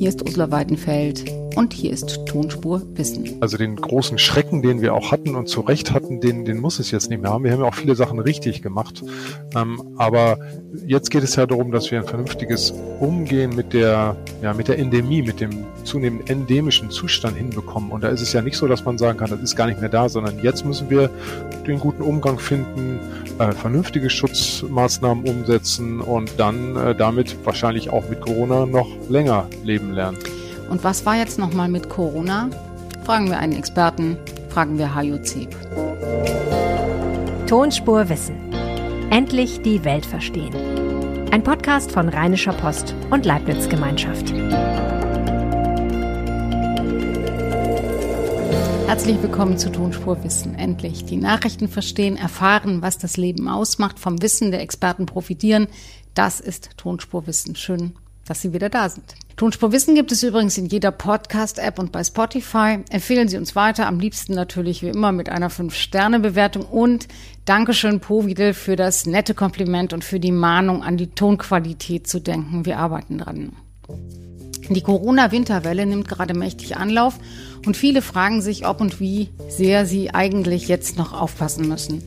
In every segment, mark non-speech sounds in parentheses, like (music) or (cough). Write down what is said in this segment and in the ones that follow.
Hier ist Ursula Weidenfeld und hier ist Tonspur Wissen. Also den großen Schrecken, den wir auch hatten und zu Recht hatten, den, den muss es jetzt nicht mehr haben. Wir haben ja auch viele Sachen richtig gemacht. Ähm, aber jetzt geht es ja darum, dass wir ein vernünftiges Umgehen mit der, ja, mit der Endemie, mit dem zunehmend endemischen Zustand hinbekommen. Und da ist es ja nicht so, dass man sagen kann, das ist gar nicht mehr da, sondern jetzt müssen wir den guten Umgang finden, äh, vernünftige Schutzmaßnahmen umsetzen und dann äh, damit wahrscheinlich auch mit Corona noch länger leben lernen. Und was war jetzt nochmal mit Corona? Fragen wir einen Experten, fragen wir Hajo Zeb. Tonspur Wissen. Endlich die Welt verstehen. Ein Podcast von Rheinischer Post und Leibniz Gemeinschaft. Herzlich willkommen zu Tonspur Wissen. Endlich die Nachrichten verstehen, erfahren, was das Leben ausmacht, vom Wissen der Experten profitieren. Das ist Tonspur Wissen. Schön, dass Sie wieder da sind. Tonspur Wissen gibt es übrigens in jeder Podcast-App und bei Spotify. Empfehlen Sie uns weiter, am liebsten natürlich wie immer mit einer 5-Sterne-Bewertung und Dankeschön Povidel für das nette Kompliment und für die Mahnung an die Tonqualität zu denken. Wir arbeiten dran. Die Corona-Winterwelle nimmt gerade mächtig Anlauf und viele fragen sich, ob und wie sehr sie eigentlich jetzt noch aufpassen müssen.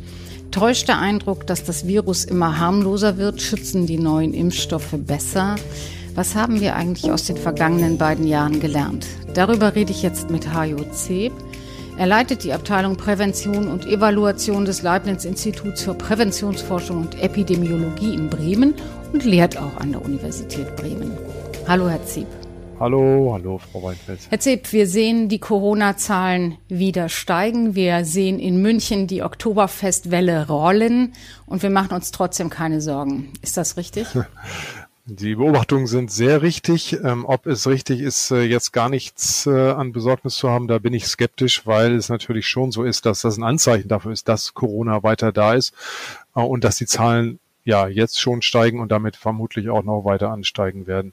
Täuscht der Eindruck, dass das Virus immer harmloser wird? Schützen die neuen Impfstoffe besser? Was haben wir eigentlich aus den vergangenen beiden Jahren gelernt? Darüber rede ich jetzt mit Hajo Zeb. Er leitet die Abteilung Prävention und Evaluation des Leibniz-Instituts für Präventionsforschung und Epidemiologie in Bremen und lehrt auch an der Universität Bremen. Hallo, Herr Zeb. Hallo, hallo, Frau Weinfeld. Herr Zeb, wir sehen die Corona-Zahlen wieder steigen. Wir sehen in München die Oktoberfestwelle rollen und wir machen uns trotzdem keine Sorgen. Ist das richtig? (laughs) Die Beobachtungen sind sehr richtig. Ähm, ob es richtig ist, äh, jetzt gar nichts äh, an Besorgnis zu haben, da bin ich skeptisch, weil es natürlich schon so ist, dass das ein Anzeichen dafür ist, dass Corona weiter da ist äh, und dass die Zahlen ja jetzt schon steigen und damit vermutlich auch noch weiter ansteigen werden.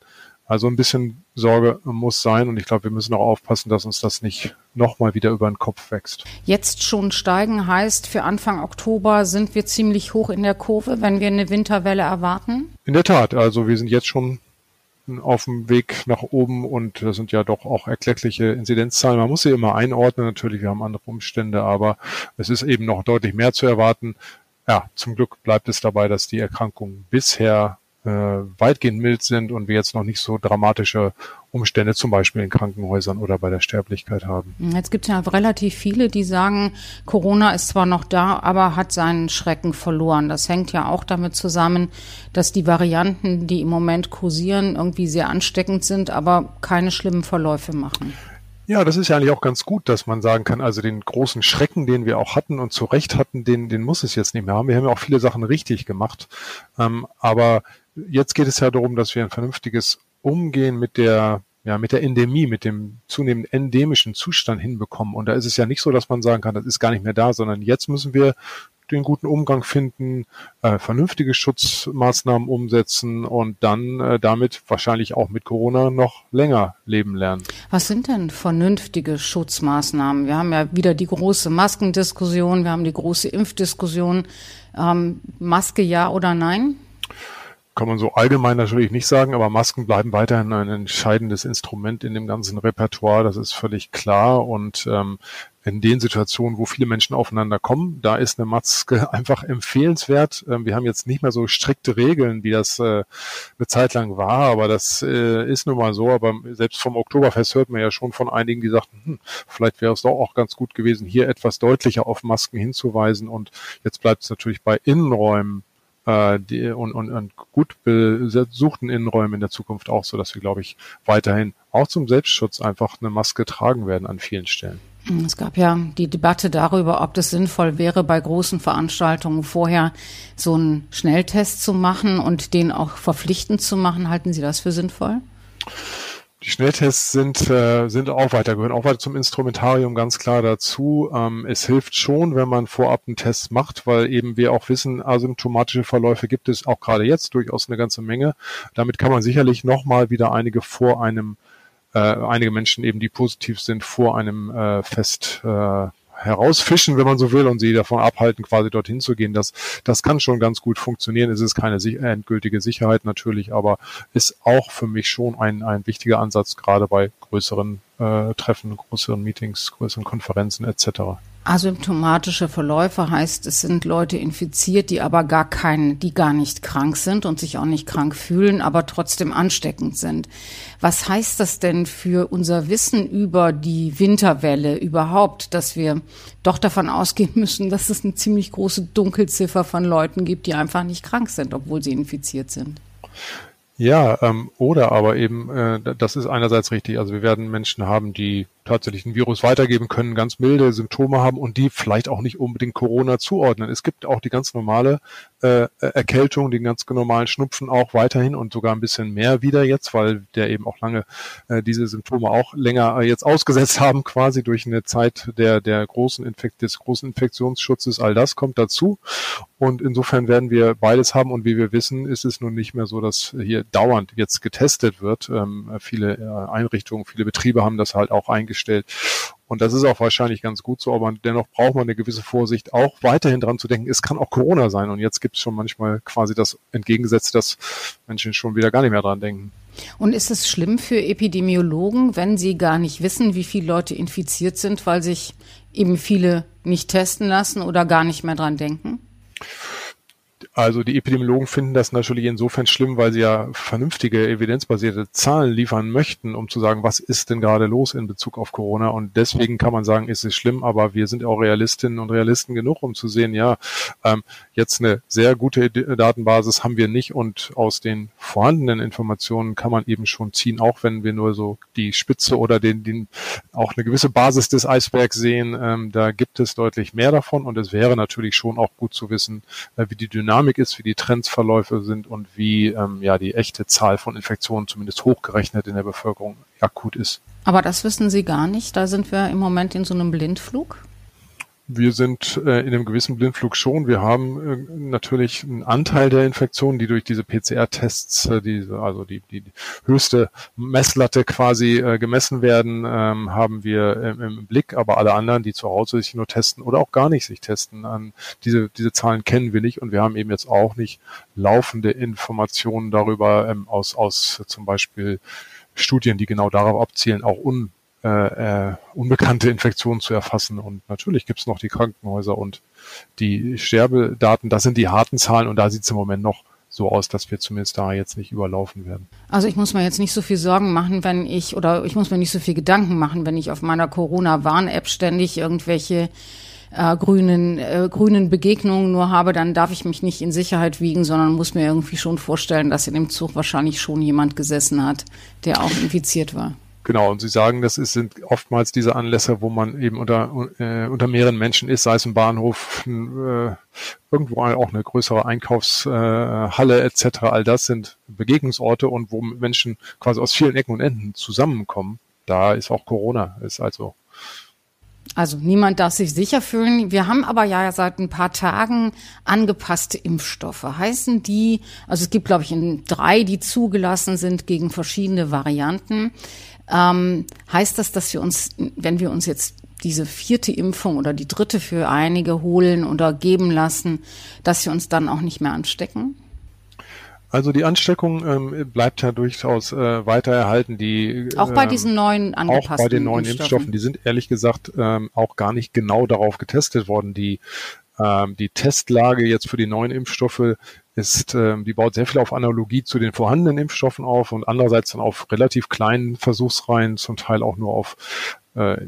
Also ein bisschen Sorge muss sein und ich glaube, wir müssen auch aufpassen, dass uns das nicht nochmal wieder über den Kopf wächst. Jetzt schon steigen heißt, für Anfang Oktober sind wir ziemlich hoch in der Kurve, wenn wir eine Winterwelle erwarten? In der Tat, also wir sind jetzt schon auf dem Weg nach oben und das sind ja doch auch erkleckliche Inzidenzzahlen. Man muss sie immer einordnen, natürlich, wir haben andere Umstände, aber es ist eben noch deutlich mehr zu erwarten. Ja, zum Glück bleibt es dabei, dass die Erkrankungen bisher äh, weitgehend mild sind und wir jetzt noch nicht so dramatische Umstände zum Beispiel in Krankenhäusern oder bei der Sterblichkeit haben. Jetzt gibt es ja relativ viele, die sagen, Corona ist zwar noch da, aber hat seinen Schrecken verloren. Das hängt ja auch damit zusammen, dass die Varianten, die im Moment kursieren, irgendwie sehr ansteckend sind, aber keine schlimmen Verläufe machen. Ja, das ist ja eigentlich auch ganz gut, dass man sagen kann, also den großen Schrecken, den wir auch hatten und zu Recht hatten, den, den muss es jetzt nicht mehr haben. Wir haben ja auch viele Sachen richtig gemacht. Ähm, aber jetzt geht es ja darum, dass wir ein vernünftiges Umgehen mit der ja, mit der Endemie, mit dem zunehmend endemischen Zustand hinbekommen. Und da ist es ja nicht so, dass man sagen kann, das ist gar nicht mehr da, sondern jetzt müssen wir den guten Umgang finden, äh, vernünftige Schutzmaßnahmen umsetzen und dann äh, damit wahrscheinlich auch mit Corona noch länger leben lernen. Was sind denn vernünftige Schutzmaßnahmen? Wir haben ja wieder die große Maskendiskussion, wir haben die große Impfdiskussion. Ähm, Maske ja oder nein? Kann man so allgemein natürlich nicht sagen, aber Masken bleiben weiterhin ein entscheidendes Instrument in dem ganzen Repertoire, das ist völlig klar. Und ähm, in den Situationen, wo viele Menschen aufeinander kommen, da ist eine Maske (laughs) einfach empfehlenswert. Ähm, wir haben jetzt nicht mehr so strikte Regeln, wie das äh, eine Zeit lang war, aber das äh, ist nun mal so. Aber selbst vom Oktoberfest hört man ja schon von einigen, die sagten, hm, vielleicht wäre es doch auch ganz gut gewesen, hier etwas deutlicher auf Masken hinzuweisen. Und jetzt bleibt es natürlich bei Innenräumen äh, die, und, und, und gut besuchten Innenräumen in der Zukunft auch so, dass wir, glaube ich, weiterhin auch zum Selbstschutz einfach eine Maske tragen werden an vielen Stellen. Es gab ja die Debatte darüber, ob das sinnvoll wäre, bei großen Veranstaltungen vorher so einen Schnelltest zu machen und den auch verpflichtend zu machen. Halten Sie das für sinnvoll? Die Schnelltests sind, äh, sind auch weiter, gehören auch weiter zum Instrumentarium ganz klar dazu. Ähm, es hilft schon, wenn man vorab einen Test macht, weil eben wir auch wissen, asymptomatische Verläufe gibt es auch gerade jetzt durchaus eine ganze Menge. Damit kann man sicherlich nochmal wieder einige vor einem, äh, einige Menschen eben, die positiv sind, vor einem äh, Fest äh, herausfischen, wenn man so will, und sie davon abhalten, quasi dorthin zu gehen. Das, das kann schon ganz gut funktionieren. Es ist keine endgültige Sicherheit natürlich, aber ist auch für mich schon ein, ein wichtiger Ansatz, gerade bei größeren äh, Treffen, größeren Meetings, größeren Konferenzen etc. Asymptomatische Verläufe heißt, es sind Leute infiziert, die aber gar keinen, die gar nicht krank sind und sich auch nicht krank fühlen, aber trotzdem ansteckend sind. Was heißt das denn für unser Wissen über die Winterwelle überhaupt, dass wir doch davon ausgehen müssen, dass es eine ziemlich große Dunkelziffer von Leuten gibt, die einfach nicht krank sind, obwohl sie infiziert sind? Ja, ähm, oder aber eben, äh, das ist einerseits richtig. Also wir werden Menschen haben, die tatsächlich ein Virus weitergeben können, ganz milde Symptome haben und die vielleicht auch nicht unbedingt Corona zuordnen. Es gibt auch die ganz normale äh, Erkältung, den ganz normalen Schnupfen auch weiterhin und sogar ein bisschen mehr wieder jetzt, weil der eben auch lange äh, diese Symptome auch länger äh, jetzt ausgesetzt (laughs) haben, quasi durch eine Zeit der, der großen Infekt, des großen Infektionsschutzes. All das kommt dazu. Und insofern werden wir beides haben. Und wie wir wissen, ist es nun nicht mehr so, dass hier dauernd jetzt getestet wird. Ähm, viele äh, Einrichtungen, viele Betriebe haben das halt auch eingestellt. Und das ist auch wahrscheinlich ganz gut so, aber dennoch braucht man eine gewisse Vorsicht, auch weiterhin dran zu denken, es kann auch Corona sein. Und jetzt gibt es schon manchmal quasi das Entgegengesetzte, dass Menschen schon wieder gar nicht mehr dran denken. Und ist es schlimm für Epidemiologen, wenn sie gar nicht wissen, wie viele Leute infiziert sind, weil sich eben viele nicht testen lassen oder gar nicht mehr dran denken? Also die Epidemiologen finden das natürlich insofern schlimm, weil sie ja vernünftige, evidenzbasierte Zahlen liefern möchten, um zu sagen, was ist denn gerade los in Bezug auf Corona. Und deswegen kann man sagen, ist es schlimm, aber wir sind auch Realistinnen und Realisten genug, um zu sehen, ja, ähm, jetzt eine sehr gute Datenbasis haben wir nicht und aus den vorhandenen Informationen kann man eben schon ziehen, auch wenn wir nur so die Spitze oder den, den auch eine gewisse Basis des Eisbergs sehen. Ähm, da gibt es deutlich mehr davon und es wäre natürlich schon auch gut zu wissen, äh, wie die Dynamik Dynamik ist, wie die Trendsverläufe sind und wie ähm, ja die echte Zahl von Infektionen zumindest hochgerechnet in der Bevölkerung akut ist. Aber das wissen Sie gar nicht. Da sind wir im Moment in so einem Blindflug. Wir sind äh, in einem gewissen Blindflug schon. Wir haben äh, natürlich einen Anteil der Infektionen, die durch diese PCR-Tests, äh, diese, also die, die höchste Messlatte quasi äh, gemessen werden, ähm, haben wir im, im Blick. Aber alle anderen, die zu Hause sich nur testen oder auch gar nicht sich testen, an diese, diese Zahlen kennen wir nicht. Und wir haben eben jetzt auch nicht laufende Informationen darüber ähm, aus, aus zum Beispiel Studien, die genau darauf abzielen, auch un äh, äh, unbekannte Infektionen zu erfassen. Und natürlich gibt es noch die Krankenhäuser und die Sterbedaten. Das sind die harten Zahlen und da sieht es im Moment noch so aus, dass wir zumindest da jetzt nicht überlaufen werden. Also ich muss mir jetzt nicht so viel Sorgen machen, wenn ich, oder ich muss mir nicht so viel Gedanken machen, wenn ich auf meiner Corona-Warn-App ständig irgendwelche äh, grünen, äh, grünen Begegnungen nur habe, dann darf ich mich nicht in Sicherheit wiegen, sondern muss mir irgendwie schon vorstellen, dass in dem Zug wahrscheinlich schon jemand gesessen hat, der auch infiziert war. Genau, und Sie sagen, das ist, sind oftmals diese Anlässe, wo man eben unter, äh, unter mehreren Menschen ist, sei es im Bahnhof, äh, irgendwo auch eine größere Einkaufshalle äh, etc. All das sind Begegnungsorte und wo Menschen quasi aus vielen Ecken und Enden zusammenkommen. Da ist auch Corona, ist also also niemand darf sich sicher fühlen. Wir haben aber ja seit ein paar Tagen angepasste Impfstoffe. Heißen die, also es gibt glaube ich drei, die zugelassen sind gegen verschiedene Varianten. Ähm, heißt das, dass wir uns, wenn wir uns jetzt diese vierte Impfung oder die dritte für einige holen oder geben lassen, dass wir uns dann auch nicht mehr anstecken? Also die Ansteckung ähm, bleibt ja durchaus äh, weiter erhalten. Die, auch bei ähm, diesen neuen angepassten Auch bei den neuen Impfstoffen. Impfstoffen. Die sind ehrlich gesagt ähm, auch gar nicht genau darauf getestet worden. Die, ähm, die Testlage jetzt für die neuen Impfstoffe ist, ähm, die baut sehr viel auf Analogie zu den vorhandenen Impfstoffen auf und andererseits dann auf relativ kleinen Versuchsreihen, zum Teil auch nur auf äh,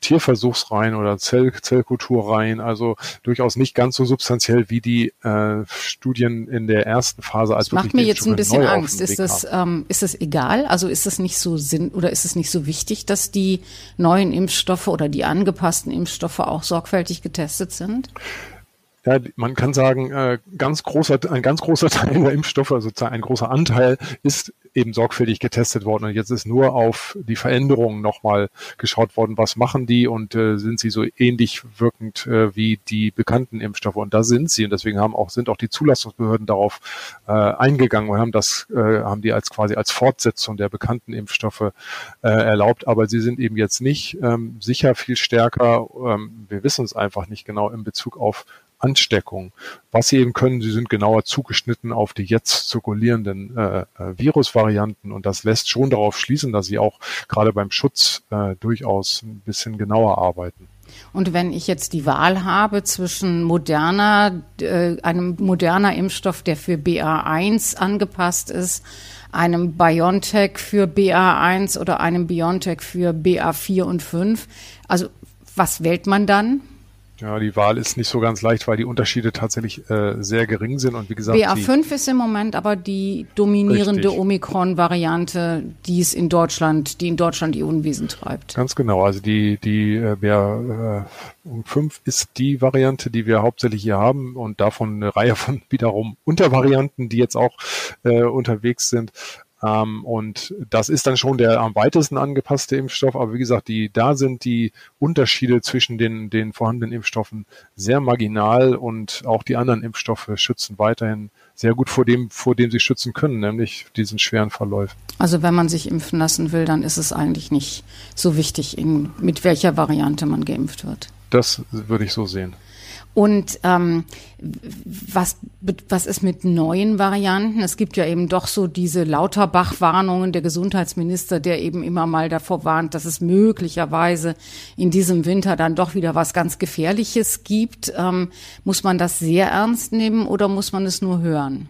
Tierversuchsreihen oder Zell Zellkulturreihen, also durchaus nicht ganz so substanziell wie die äh, Studien in der ersten Phase. Als das macht mir jetzt ein bisschen Angst. Ist das, ähm, ist das egal? Also ist es nicht so sinn oder ist es nicht so wichtig, dass die neuen Impfstoffe oder die angepassten Impfstoffe auch sorgfältig getestet sind? Ja, man kann sagen, äh, ganz großer, ein ganz großer (laughs) Teil der Impfstoffe, also ein großer Anteil, ist eben sorgfältig getestet worden. Und jetzt ist nur auf die Veränderungen nochmal geschaut worden, was machen die und äh, sind sie so ähnlich wirkend äh, wie die bekannten Impfstoffe. Und da sind sie. Und deswegen haben auch sind auch die Zulassungsbehörden darauf äh, eingegangen und haben das äh, haben die als quasi als Fortsetzung der bekannten Impfstoffe äh, erlaubt, aber sie sind eben jetzt nicht ähm, sicher viel stärker. Ähm, wir wissen es einfach nicht genau in Bezug auf Ansteckung. Was sie eben können, sie sind genauer zugeschnitten auf die jetzt zirkulierenden äh, äh, Virusvarianten und das lässt schon darauf schließen, dass sie auch gerade beim Schutz äh, durchaus ein bisschen genauer arbeiten. Und wenn ich jetzt die Wahl habe zwischen moderner, äh, einem moderner Impfstoff, der für BA1 angepasst ist, einem BioNTech für BA1 oder einem BioNTech für BA4 und 5, also was wählt man dann? Ja, die Wahl ist nicht so ganz leicht, weil die Unterschiede tatsächlich äh, sehr gering sind und wie gesagt. BA5 ist im Moment aber die dominierende Omikron-Variante, die es in Deutschland, die in Deutschland die Unwesen treibt. Ganz genau. Also die, die äh, BA5 ist die Variante, die wir hauptsächlich hier haben und davon eine Reihe von (laughs) wiederum Untervarianten, die jetzt auch äh, unterwegs sind. Ähm, und das ist dann schon der am weitesten angepasste Impfstoff. Aber wie gesagt, die, da sind die Unterschiede zwischen den, den vorhandenen Impfstoffen sehr marginal und auch die anderen Impfstoffe schützen weiterhin sehr gut vor dem, vor dem sie schützen können, nämlich diesen schweren Verläufen. Also wenn man sich impfen lassen will, dann ist es eigentlich nicht so wichtig, in, mit welcher Variante man geimpft wird. Das würde ich so sehen. Und ähm, was, was ist mit neuen Varianten? Es gibt ja eben doch so diese Lauterbach-Warnungen, der Gesundheitsminister, der eben immer mal davor warnt, dass es möglicherweise in diesem Winter dann doch wieder was ganz Gefährliches gibt. Ähm, muss man das sehr ernst nehmen oder muss man es nur hören?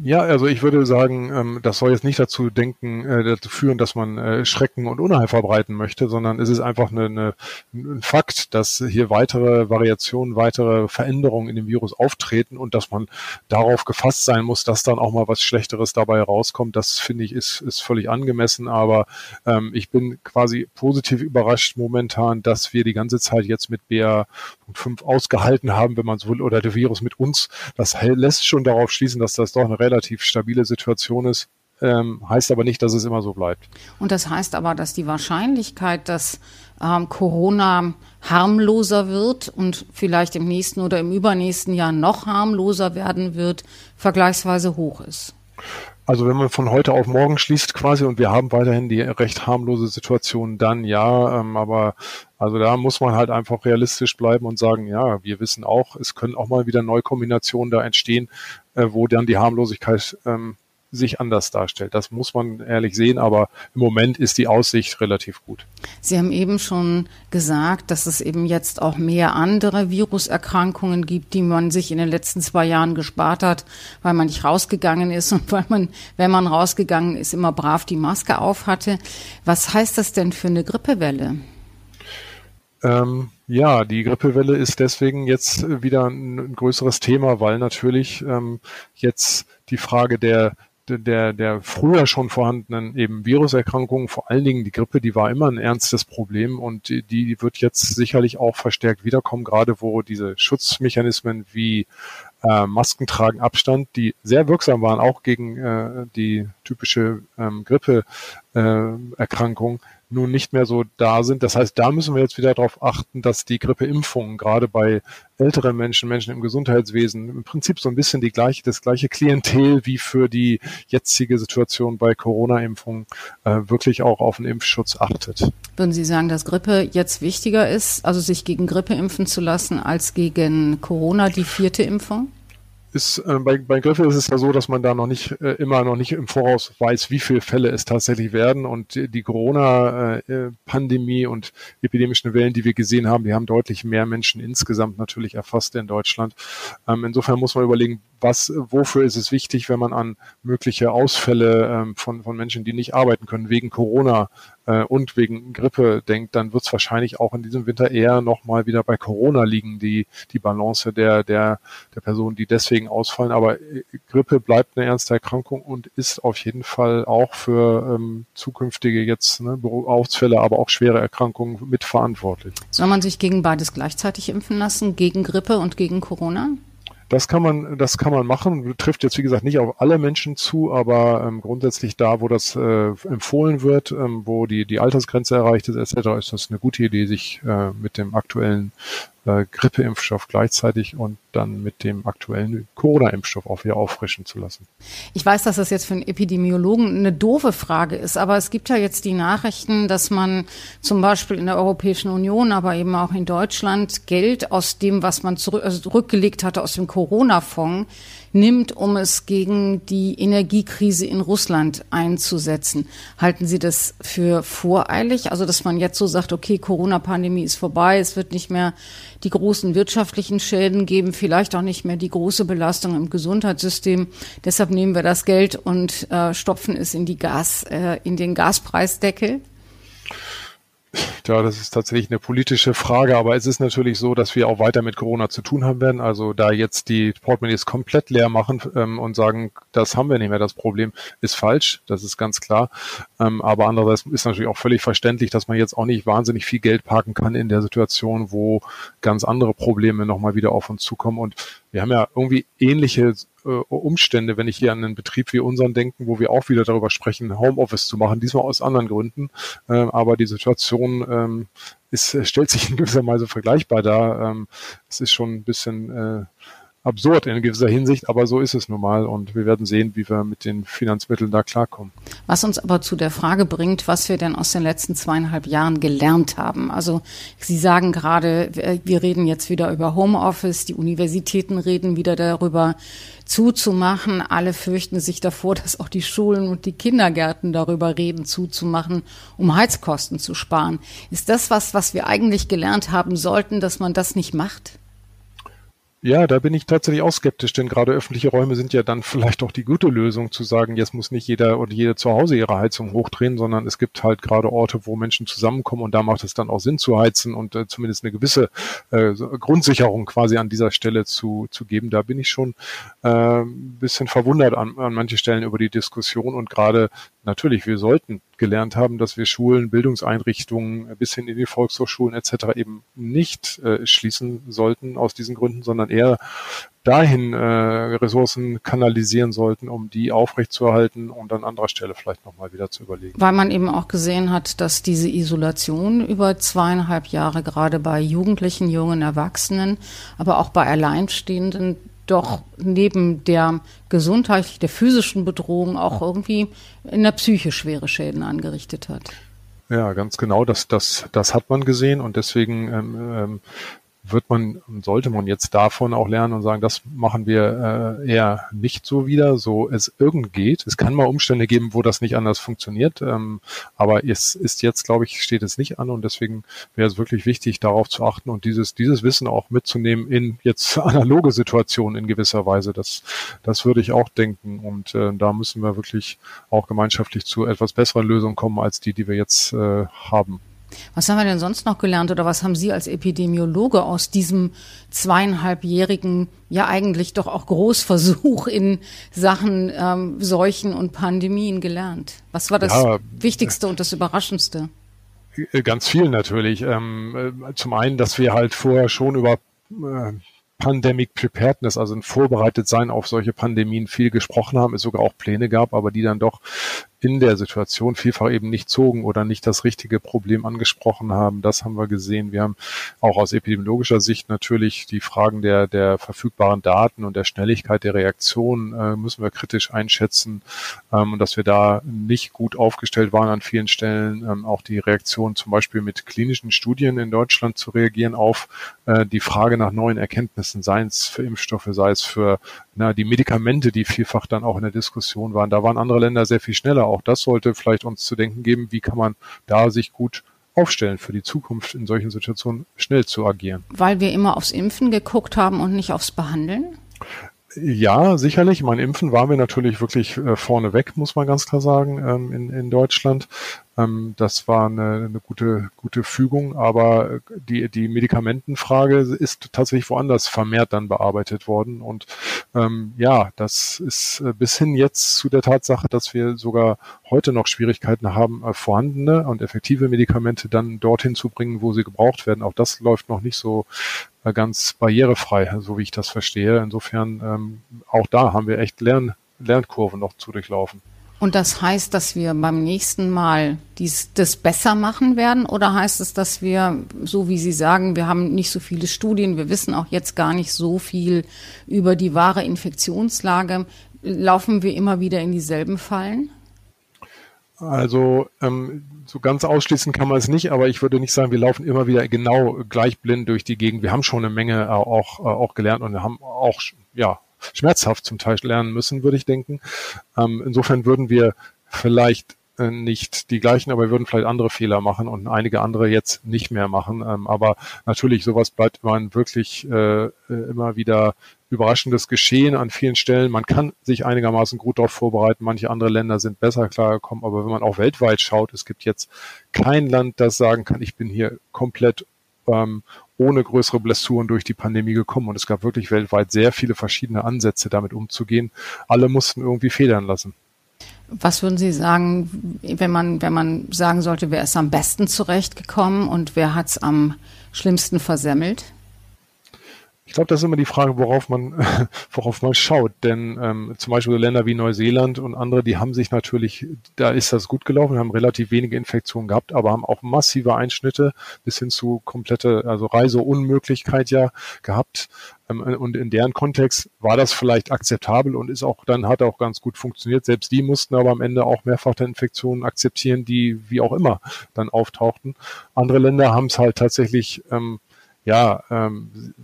Ja, also ich würde sagen, ähm, das soll jetzt nicht dazu denken, äh, dazu führen, dass man äh, Schrecken und Unheil verbreiten möchte, sondern es ist einfach eine, eine, ein Fakt, dass hier weitere Variationen, weitere Veränderungen in dem Virus auftreten und dass man darauf gefasst sein muss, dass dann auch mal was Schlechteres dabei rauskommt. Das finde ich ist, ist völlig angemessen, aber ähm, ich bin quasi positiv überrascht momentan, dass wir die ganze Zeit jetzt mit BA.5 ausgehalten haben, wenn man so will, oder der Virus mit uns. Das lässt schon darauf schließen, dass das doch eine relativ stabile Situation ist. Ähm, heißt aber nicht, dass es immer so bleibt. Und das heißt aber, dass die Wahrscheinlichkeit, dass ähm, Corona harmloser wird und vielleicht im nächsten oder im übernächsten Jahr noch harmloser werden wird, vergleichsweise hoch ist. Also wenn man von heute auf morgen schließt quasi und wir haben weiterhin die recht harmlose Situation, dann ja, ähm, aber also da muss man halt einfach realistisch bleiben und sagen, ja, wir wissen auch, es können auch mal wieder Neukombinationen da entstehen, äh, wo dann die Harmlosigkeit ähm, sich anders darstellt. Das muss man ehrlich sehen, aber im Moment ist die Aussicht relativ gut. Sie haben eben schon gesagt, dass es eben jetzt auch mehr andere Viruserkrankungen gibt, die man sich in den letzten zwei Jahren gespart hat, weil man nicht rausgegangen ist und (laughs) weil man, wenn man rausgegangen ist, immer brav die Maske auf hatte. Was heißt das denn für eine Grippewelle? Ähm, ja, die Grippewelle ist deswegen jetzt wieder ein, ein größeres Thema, weil natürlich ähm, jetzt die Frage der der, der früher schon vorhandenen eben Viruserkrankungen, vor allen Dingen die Grippe, die war immer ein ernstes Problem und die, die wird jetzt sicherlich auch verstärkt wiederkommen, gerade wo diese Schutzmechanismen wie äh, Masken tragen, Abstand, die sehr wirksam waren, auch gegen äh, die typische ähm, Grippeerkrankung, äh, nun nicht mehr so da sind. Das heißt, da müssen wir jetzt wieder darauf achten, dass die Grippeimpfungen gerade bei älteren Menschen, Menschen im Gesundheitswesen im Prinzip so ein bisschen die gleiche, das gleiche Klientel wie für die jetzige Situation bei Corona-Impfungen äh, wirklich auch auf den Impfschutz achtet. Würden Sie sagen, dass Grippe jetzt wichtiger ist, also sich gegen Grippe impfen zu lassen, als gegen Corona die vierte Impfung? Ist äh, bei, bei Griffel ist es ja so, dass man da noch nicht äh, immer noch nicht im Voraus weiß, wie viele Fälle es tatsächlich werden. Und die, die Corona-Pandemie äh, und epidemischen Wellen, die wir gesehen haben, die haben deutlich mehr Menschen insgesamt natürlich erfasst in Deutschland. Ähm, insofern muss man überlegen, was, wofür ist es wichtig, wenn man an mögliche Ausfälle ähm, von, von Menschen, die nicht arbeiten können, wegen Corona äh, und wegen Grippe denkt, dann wird es wahrscheinlich auch in diesem Winter eher nochmal wieder bei Corona liegen, die, die Balance der, der, der Personen, die deswegen ausfallen. Aber äh, Grippe bleibt eine ernste Erkrankung und ist auf jeden Fall auch für ähm, zukünftige jetzt ne, Ausfälle, aber auch schwere Erkrankungen mitverantwortlich. Soll man sich gegen beides gleichzeitig impfen lassen, gegen Grippe und gegen Corona? Das kann man, das kann man machen. Trifft jetzt wie gesagt nicht auf alle Menschen zu, aber ähm, grundsätzlich da, wo das äh, empfohlen wird, ähm, wo die die Altersgrenze erreicht ist etc., ist das eine gute Idee, sich äh, mit dem aktuellen äh, Grippeimpfstoff gleichzeitig und dann mit dem aktuellen Corona-Impfstoff auch wieder auffrischen zu lassen. Ich weiß, dass das jetzt für einen Epidemiologen eine doofe Frage ist, aber es gibt ja jetzt die Nachrichten, dass man zum Beispiel in der Europäischen Union, aber eben auch in Deutschland Geld aus dem, was man zurück, also zurückgelegt hatte aus dem Corona-Fonds, nimmt, um es gegen die Energiekrise in Russland einzusetzen. Halten Sie das für voreilig? Also, dass man jetzt so sagt, okay, Corona-Pandemie ist vorbei, es wird nicht mehr die großen wirtschaftlichen Schäden geben, vielleicht auch nicht mehr die große Belastung im Gesundheitssystem. Deshalb nehmen wir das Geld und äh, stopfen es in die Gas, äh, in den Gaspreisdeckel. Ja, das ist tatsächlich eine politische Frage, aber es ist natürlich so, dass wir auch weiter mit Corona zu tun haben werden. Also da jetzt die Portemonnaies komplett leer machen ähm, und sagen, das haben wir nicht mehr, das Problem ist falsch, das ist ganz klar. Ähm, aber andererseits ist natürlich auch völlig verständlich, dass man jetzt auch nicht wahnsinnig viel Geld parken kann in der Situation, wo ganz andere Probleme nochmal wieder auf uns zukommen. Und wir haben ja irgendwie ähnliche äh, Umstände, wenn ich hier an einen Betrieb wie unseren denken, wo wir auch wieder darüber sprechen, Homeoffice zu machen, diesmal aus anderen Gründen. Äh, aber die Situation ähm, ist, stellt sich in gewisser Weise vergleichbar dar. Ähm, es ist schon ein bisschen äh, absurd in gewisser Hinsicht, aber so ist es nun mal und wir werden sehen, wie wir mit den Finanzmitteln da klarkommen. Was uns aber zu der Frage bringt, was wir denn aus den letzten zweieinhalb Jahren gelernt haben. Also Sie sagen gerade, wir reden jetzt wieder über Homeoffice, die Universitäten reden wieder darüber, zuzumachen. Alle fürchten sich davor, (laughs) dass auch die Schulen und die Kindergärten darüber reden, zuzumachen, um Heizkosten zu sparen. Ist das was, was wir eigentlich gelernt haben sollten, dass man das nicht macht? Ja, da bin ich tatsächlich auch skeptisch, denn gerade öffentliche Räume sind ja dann (laughs) vielleicht auch die gute Lösung zu sagen, jetzt muss nicht jeder oder jede zu Hause ihre Heizung hochdrehen, sondern es gibt halt gerade Orte, wo Menschen zusammenkommen und da macht es dann auch Sinn zu heizen und äh, zumindest eine gewisse äh, Grundsicherung quasi an dieser Stelle zu, zu geben. Da bin ich schon äh, ein bisschen verwundert an, an manche Stellen über die Diskussion und gerade natürlich, wir sollten gelernt haben, dass wir Schulen, Bildungseinrichtungen bis hin in die Volkshochschulen etc. eben nicht äh, schließen sollten aus diesen Gründen, sondern eher dahin äh, Ressourcen kanalisieren sollten, um die aufrechtzuerhalten und an anderer Stelle vielleicht nochmal wieder zu überlegen. Weil man eben auch gesehen hat, dass diese Isolation über zweieinhalb Jahre gerade bei Jugendlichen, jungen Erwachsenen, aber auch bei Alleinstehenden doch neben der gesundheitlich, der physischen Bedrohung auch irgendwie in der Psyche schwere Schäden angerichtet hat. Ja, ganz genau. Das, das, das hat man gesehen und deswegen ähm, ähm, wird man, sollte man jetzt davon auch lernen und sagen, das machen wir äh, eher nicht so wieder, so es irgend geht. Es kann mal Umstände geben, wo das nicht anders funktioniert, ähm, aber es ist jetzt, glaube ich, steht es nicht an und deswegen wäre es wirklich wichtig, darauf zu achten und dieses, dieses Wissen auch mitzunehmen in jetzt (laughs) analoge Situationen in gewisser Weise. Das, das würde ich auch denken und äh, da müssen wir wirklich auch gemeinschaftlich zu etwas besseren Lösungen kommen als die, die wir jetzt äh, haben. Was haben wir denn sonst noch gelernt oder was haben Sie als Epidemiologe aus diesem zweieinhalbjährigen, ja eigentlich doch auch Großversuch in Sachen ähm, Seuchen und Pandemien gelernt? Was war das ja, Wichtigste und das Überraschendste? Äh, ganz viel natürlich. Ähm, äh, zum einen, dass wir halt vorher schon über äh, Pandemic Preparedness, also ein Vorbereitetsein auf solche Pandemien viel gesprochen haben, es sogar auch Pläne gab, aber die dann doch in der Situation vielfach eben nicht zogen oder nicht das richtige Problem angesprochen haben. Das haben wir gesehen. Wir haben auch aus epidemiologischer Sicht natürlich die Fragen der, der verfügbaren Daten und der Schnelligkeit der Reaktion äh, müssen wir kritisch einschätzen ähm, und dass wir da nicht gut aufgestellt waren an vielen Stellen. Ähm, auch die Reaktion zum Beispiel mit klinischen Studien in Deutschland zu reagieren auf äh, die Frage nach neuen Erkenntnissen, sei es für Impfstoffe, sei es für na, die Medikamente, die vielfach dann auch in der Diskussion waren. Da waren andere Länder sehr viel schneller auch das sollte vielleicht uns zu denken geben, wie kann man da sich gut aufstellen für die Zukunft in solchen Situationen schnell zu agieren. Weil wir immer aufs Impfen geguckt haben und nicht aufs Behandeln? Ja, sicherlich. Mein Impfen waren wir natürlich wirklich äh, vorneweg, muss man ganz klar sagen, ähm, in, in Deutschland. Ähm, das war eine, eine gute, gute Fügung, aber die, die Medikamentenfrage ist tatsächlich woanders vermehrt dann bearbeitet worden. Und ähm, ja, das ist äh, bis hin jetzt zu der Tatsache, dass wir sogar heute noch Schwierigkeiten haben, äh, vorhandene und effektive Medikamente dann dorthin zu bringen, wo sie gebraucht werden. Auch das läuft noch nicht so äh, ganz barrierefrei, so wie ich das verstehe. Insofern ähm, auch da haben wir echt Lern Lernkurven noch zu durchlaufen. Und das heißt, dass wir beim nächsten Mal dies, das besser machen werden? Oder heißt es, dass wir, so wie Sie sagen, wir haben nicht so viele Studien, wir wissen auch jetzt gar nicht so viel über die wahre Infektionslage. Laufen wir immer wieder in dieselben Fallen? Also ähm, so ganz ausschließen kann man es nicht, aber ich würde nicht sagen, wir laufen immer wieder genau gleich blind durch die Gegend. Wir haben schon eine Menge auch, auch gelernt und haben auch ja schmerzhaft zum Teil lernen müssen, würde ich denken. Ähm, insofern würden wir vielleicht äh, nicht die gleichen, aber wir würden vielleicht andere Fehler machen und einige andere jetzt nicht mehr machen. Ähm, aber natürlich, sowas bleibt immer wirklich äh, äh, immer wieder überraschendes Geschehen an vielen Stellen. Man kann sich einigermaßen gut darauf vorbereiten. Manche andere Länder sind besser klargekommen. Aber wenn man auch weltweit schaut, es gibt jetzt kein Land, das sagen kann, ich bin hier komplett ähm, ohne größere Blessuren durch die Pandemie gekommen. Und es gab wirklich weltweit sehr viele verschiedene Ansätze, damit umzugehen. Alle mussten irgendwie federn lassen. Was würden Sie sagen, wenn man, wenn man sagen sollte, wer ist am besten zurechtgekommen und wer hat es am schlimmsten versemmelt? Ich glaube, das ist immer die Frage, worauf man, (laughs) worauf man schaut. Denn ähm, zum Beispiel Länder wie Neuseeland und andere, die haben sich natürlich, da ist das gut gelaufen, haben relativ wenige Infektionen gehabt, aber haben auch massive Einschnitte bis hin zu komplette, also Reiseunmöglichkeit ja gehabt. Ähm, und in deren Kontext war das vielleicht akzeptabel und ist auch dann hat auch ganz gut funktioniert. Selbst die mussten aber am Ende auch mehrfach der Infektionen akzeptieren, die wie auch immer dann auftauchten. Andere Länder haben es halt tatsächlich ähm, ja, ähm,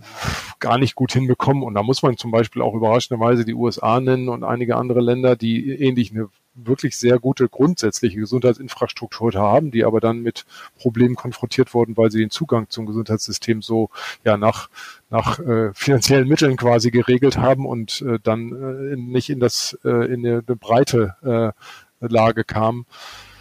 gar nicht gut hinbekommen. Und da muss man zum Beispiel auch überraschenderweise die USA nennen und einige andere Länder, die ähnlich eine wirklich sehr gute grundsätzliche Gesundheitsinfrastruktur haben, die aber dann mit Problemen konfrontiert wurden, weil sie den Zugang zum Gesundheitssystem so ja nach nach äh, finanziellen Mitteln quasi geregelt haben und äh, dann äh, nicht in das äh, in eine, eine breite äh, Lage kamen.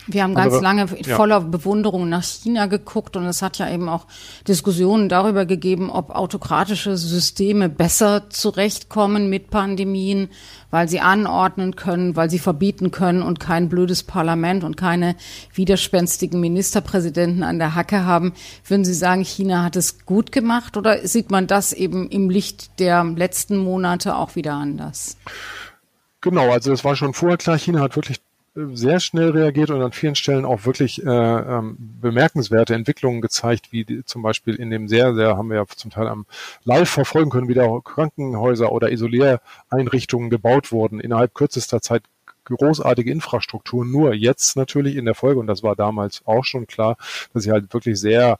Wir haben ganz lange voller ja. Bewunderung nach China geguckt und es hat ja eben auch Diskussionen darüber gegeben, ob autokratische Systeme besser zurechtkommen mit Pandemien, weil sie anordnen können, weil sie verbieten können und kein blödes Parlament und keine widerspenstigen Ministerpräsidenten an der Hacke haben. Würden Sie sagen, China hat es gut gemacht oder sieht man das eben im Licht der letzten Monate auch wieder anders? Genau, also es war schon vorher klar, China hat wirklich sehr schnell reagiert und an vielen Stellen auch wirklich äh, ähm, bemerkenswerte Entwicklungen gezeigt, wie die, zum Beispiel in dem sehr, sehr, haben wir ja zum Teil am live verfolgen können, wie da Krankenhäuser oder Isoliereinrichtungen gebaut wurden, innerhalb kürzester Zeit großartige Infrastruktur. Nur jetzt natürlich in der Folge, und das war damals auch schon klar, dass sie halt wirklich sehr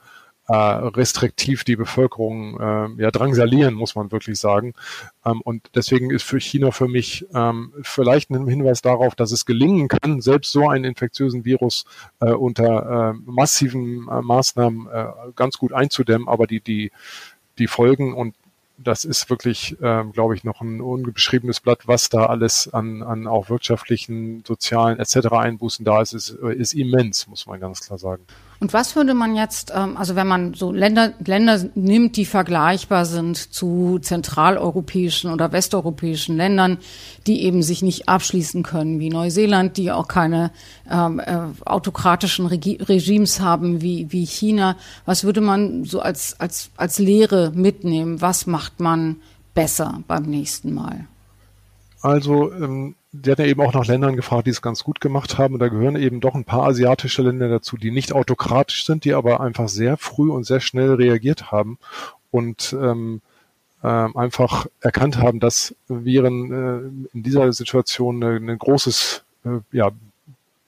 äh, restriktiv die Bevölkerung äh, ja drangsalieren, muss man wirklich sagen. Ähm, und deswegen ist für China für mich ähm, vielleicht ein Hinweis darauf, dass es gelingen kann, selbst so einen infektiösen Virus äh, unter äh, massiven äh, Maßnahmen äh, ganz gut einzudämmen, aber die, die, die Folgen und das ist wirklich, ähm, glaube ich, noch ein unbeschriebenes Blatt, was da alles an, an auch wirtschaftlichen, sozialen etc. Einbußen da ist, ist, ist immens, muss man ganz klar sagen. Und was würde man jetzt, ähm, also wenn man so Länder, Länder nimmt, die vergleichbar sind zu zentraleuropäischen oder westeuropäischen Ländern, die eben sich nicht abschließen können, wie Neuseeland, die auch keine ähm, äh, autokratischen Regi Regimes haben wie, wie China, was würde man so als, als, als Lehre mitnehmen? Was macht man besser beim nächsten Mal? Also ähm, die hat ja eben auch nach Ländern gefragt, die es ganz gut gemacht haben. Und da gehören eben doch ein paar asiatische Länder dazu, die nicht autokratisch sind, die aber einfach sehr früh und sehr schnell reagiert haben und ähm, äh, einfach erkannt haben, dass Viren äh, in dieser Situation ein großes äh, ja,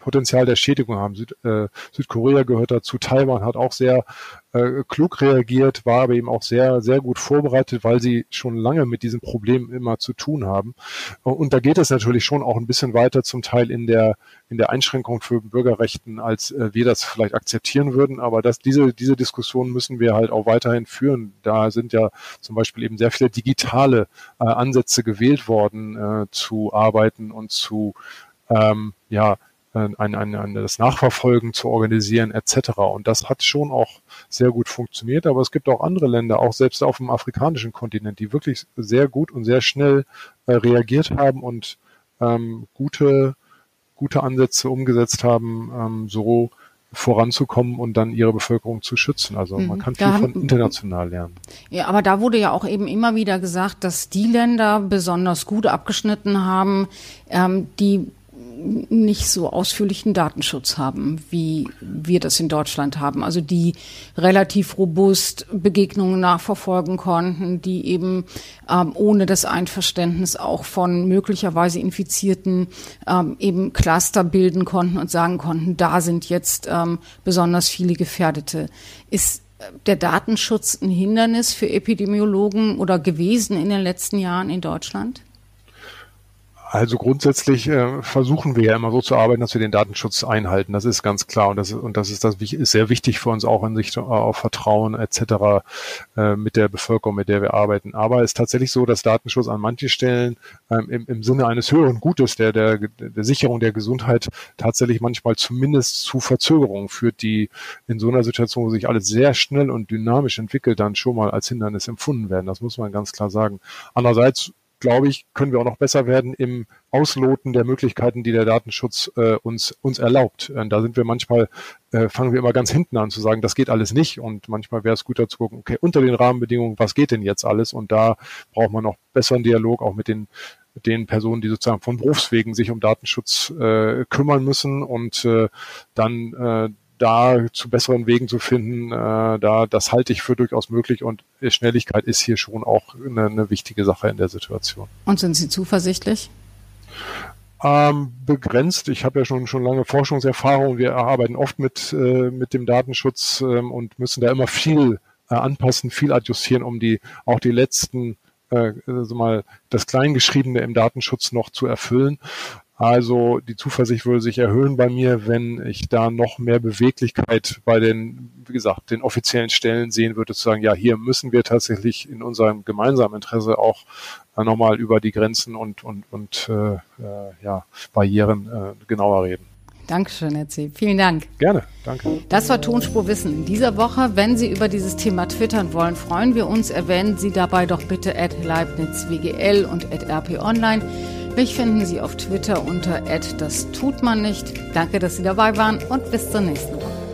Potenzial der Schädigung haben. Süd, äh, Südkorea gehört dazu, Taiwan hat auch sehr äh, klug reagiert, war aber eben auch sehr, sehr gut vorbereitet, weil sie schon lange mit diesem Problem immer zu tun haben. Und da geht es natürlich schon auch ein bisschen weiter zum Teil in der, in der Einschränkung für Bürgerrechten, als äh, wir das vielleicht akzeptieren würden. Aber das, diese, diese Diskussion müssen wir halt auch weiterhin führen. Da sind ja zum Beispiel eben sehr viele digitale äh, Ansätze gewählt worden, äh, zu arbeiten und zu ähm, ja, ein, ein, ein, das Nachverfolgen zu organisieren etc. Und das hat schon auch sehr gut funktioniert. Aber es gibt auch andere Länder, auch selbst auf dem afrikanischen Kontinent, die wirklich sehr gut und sehr schnell äh, reagiert haben und ähm, gute, gute Ansätze umgesetzt haben, ähm, so voranzukommen und dann ihre Bevölkerung zu schützen. Also man mhm. kann viel von international lernen. Ja, aber da wurde ja auch eben immer wieder gesagt, dass die Länder besonders gut abgeschnitten haben, ähm, die nicht so ausführlichen Datenschutz haben, wie wir das in Deutschland haben. Also die relativ robust Begegnungen nachverfolgen konnten, die eben ähm, ohne das Einverständnis auch von möglicherweise Infizierten ähm, eben Cluster bilden konnten und sagen konnten, da sind jetzt ähm, besonders viele Gefährdete. Ist der Datenschutz ein Hindernis für Epidemiologen oder gewesen in den letzten Jahren in Deutschland? Also grundsätzlich äh, versuchen wir ja immer so zu arbeiten, dass wir den Datenschutz einhalten. Das ist ganz klar und das, und das ist das ist sehr wichtig für uns auch in Sicht auf Vertrauen etc. Äh, mit der Bevölkerung, mit der wir arbeiten. Aber es ist tatsächlich so, dass Datenschutz an manchen Stellen ähm, im, im Sinne eines höheren Gutes, der, der, der Sicherung der Gesundheit tatsächlich manchmal zumindest zu Verzögerungen führt, die in so einer Situation, wo sich alles sehr schnell und dynamisch entwickelt, dann schon mal als Hindernis empfunden werden. Das muss man ganz klar sagen. Andererseits glaube ich, können wir auch noch besser werden im Ausloten der Möglichkeiten, die der Datenschutz äh, uns, uns erlaubt. Und da sind wir manchmal, äh, fangen wir immer ganz hinten an zu sagen, das geht alles nicht. Und manchmal wäre es gut zu gucken, okay, unter den Rahmenbedingungen, was geht denn jetzt alles? Und da braucht man noch besseren Dialog auch mit den den Personen, die sozusagen von Berufswegen sich um Datenschutz äh, kümmern müssen und äh, dann äh, da zu besseren Wegen zu finden, äh, da das halte ich für durchaus möglich und Schnelligkeit ist hier schon auch eine, eine wichtige Sache in der Situation. Und sind Sie zuversichtlich? Ähm, begrenzt. Ich habe ja schon schon lange Forschungserfahrung. Wir arbeiten oft mit äh, mit dem Datenschutz ähm, und müssen da immer viel äh, anpassen, viel adjustieren, um die auch die letzten äh, also mal das Kleingeschriebene im Datenschutz noch zu erfüllen. Also die Zuversicht würde sich erhöhen bei mir, wenn ich da noch mehr Beweglichkeit bei den, wie gesagt, den offiziellen Stellen sehen würde, zu sagen, ja, hier müssen wir tatsächlich in unserem gemeinsamen Interesse auch äh, nochmal über die Grenzen und, und, und äh, äh, ja, Barrieren äh, genauer reden. Dankeschön, Herr C. Vielen Dank. Gerne, danke. Das war Tonspur Wissen in dieser Woche. Wenn Sie über dieses Thema twittern wollen, freuen wir uns. Erwähnen Sie dabei doch bitte at LeibnizWGL und at RP Online. Mich finden Sie auf Twitter unter das tut man nicht. Danke, dass Sie dabei waren und bis zur nächsten Woche.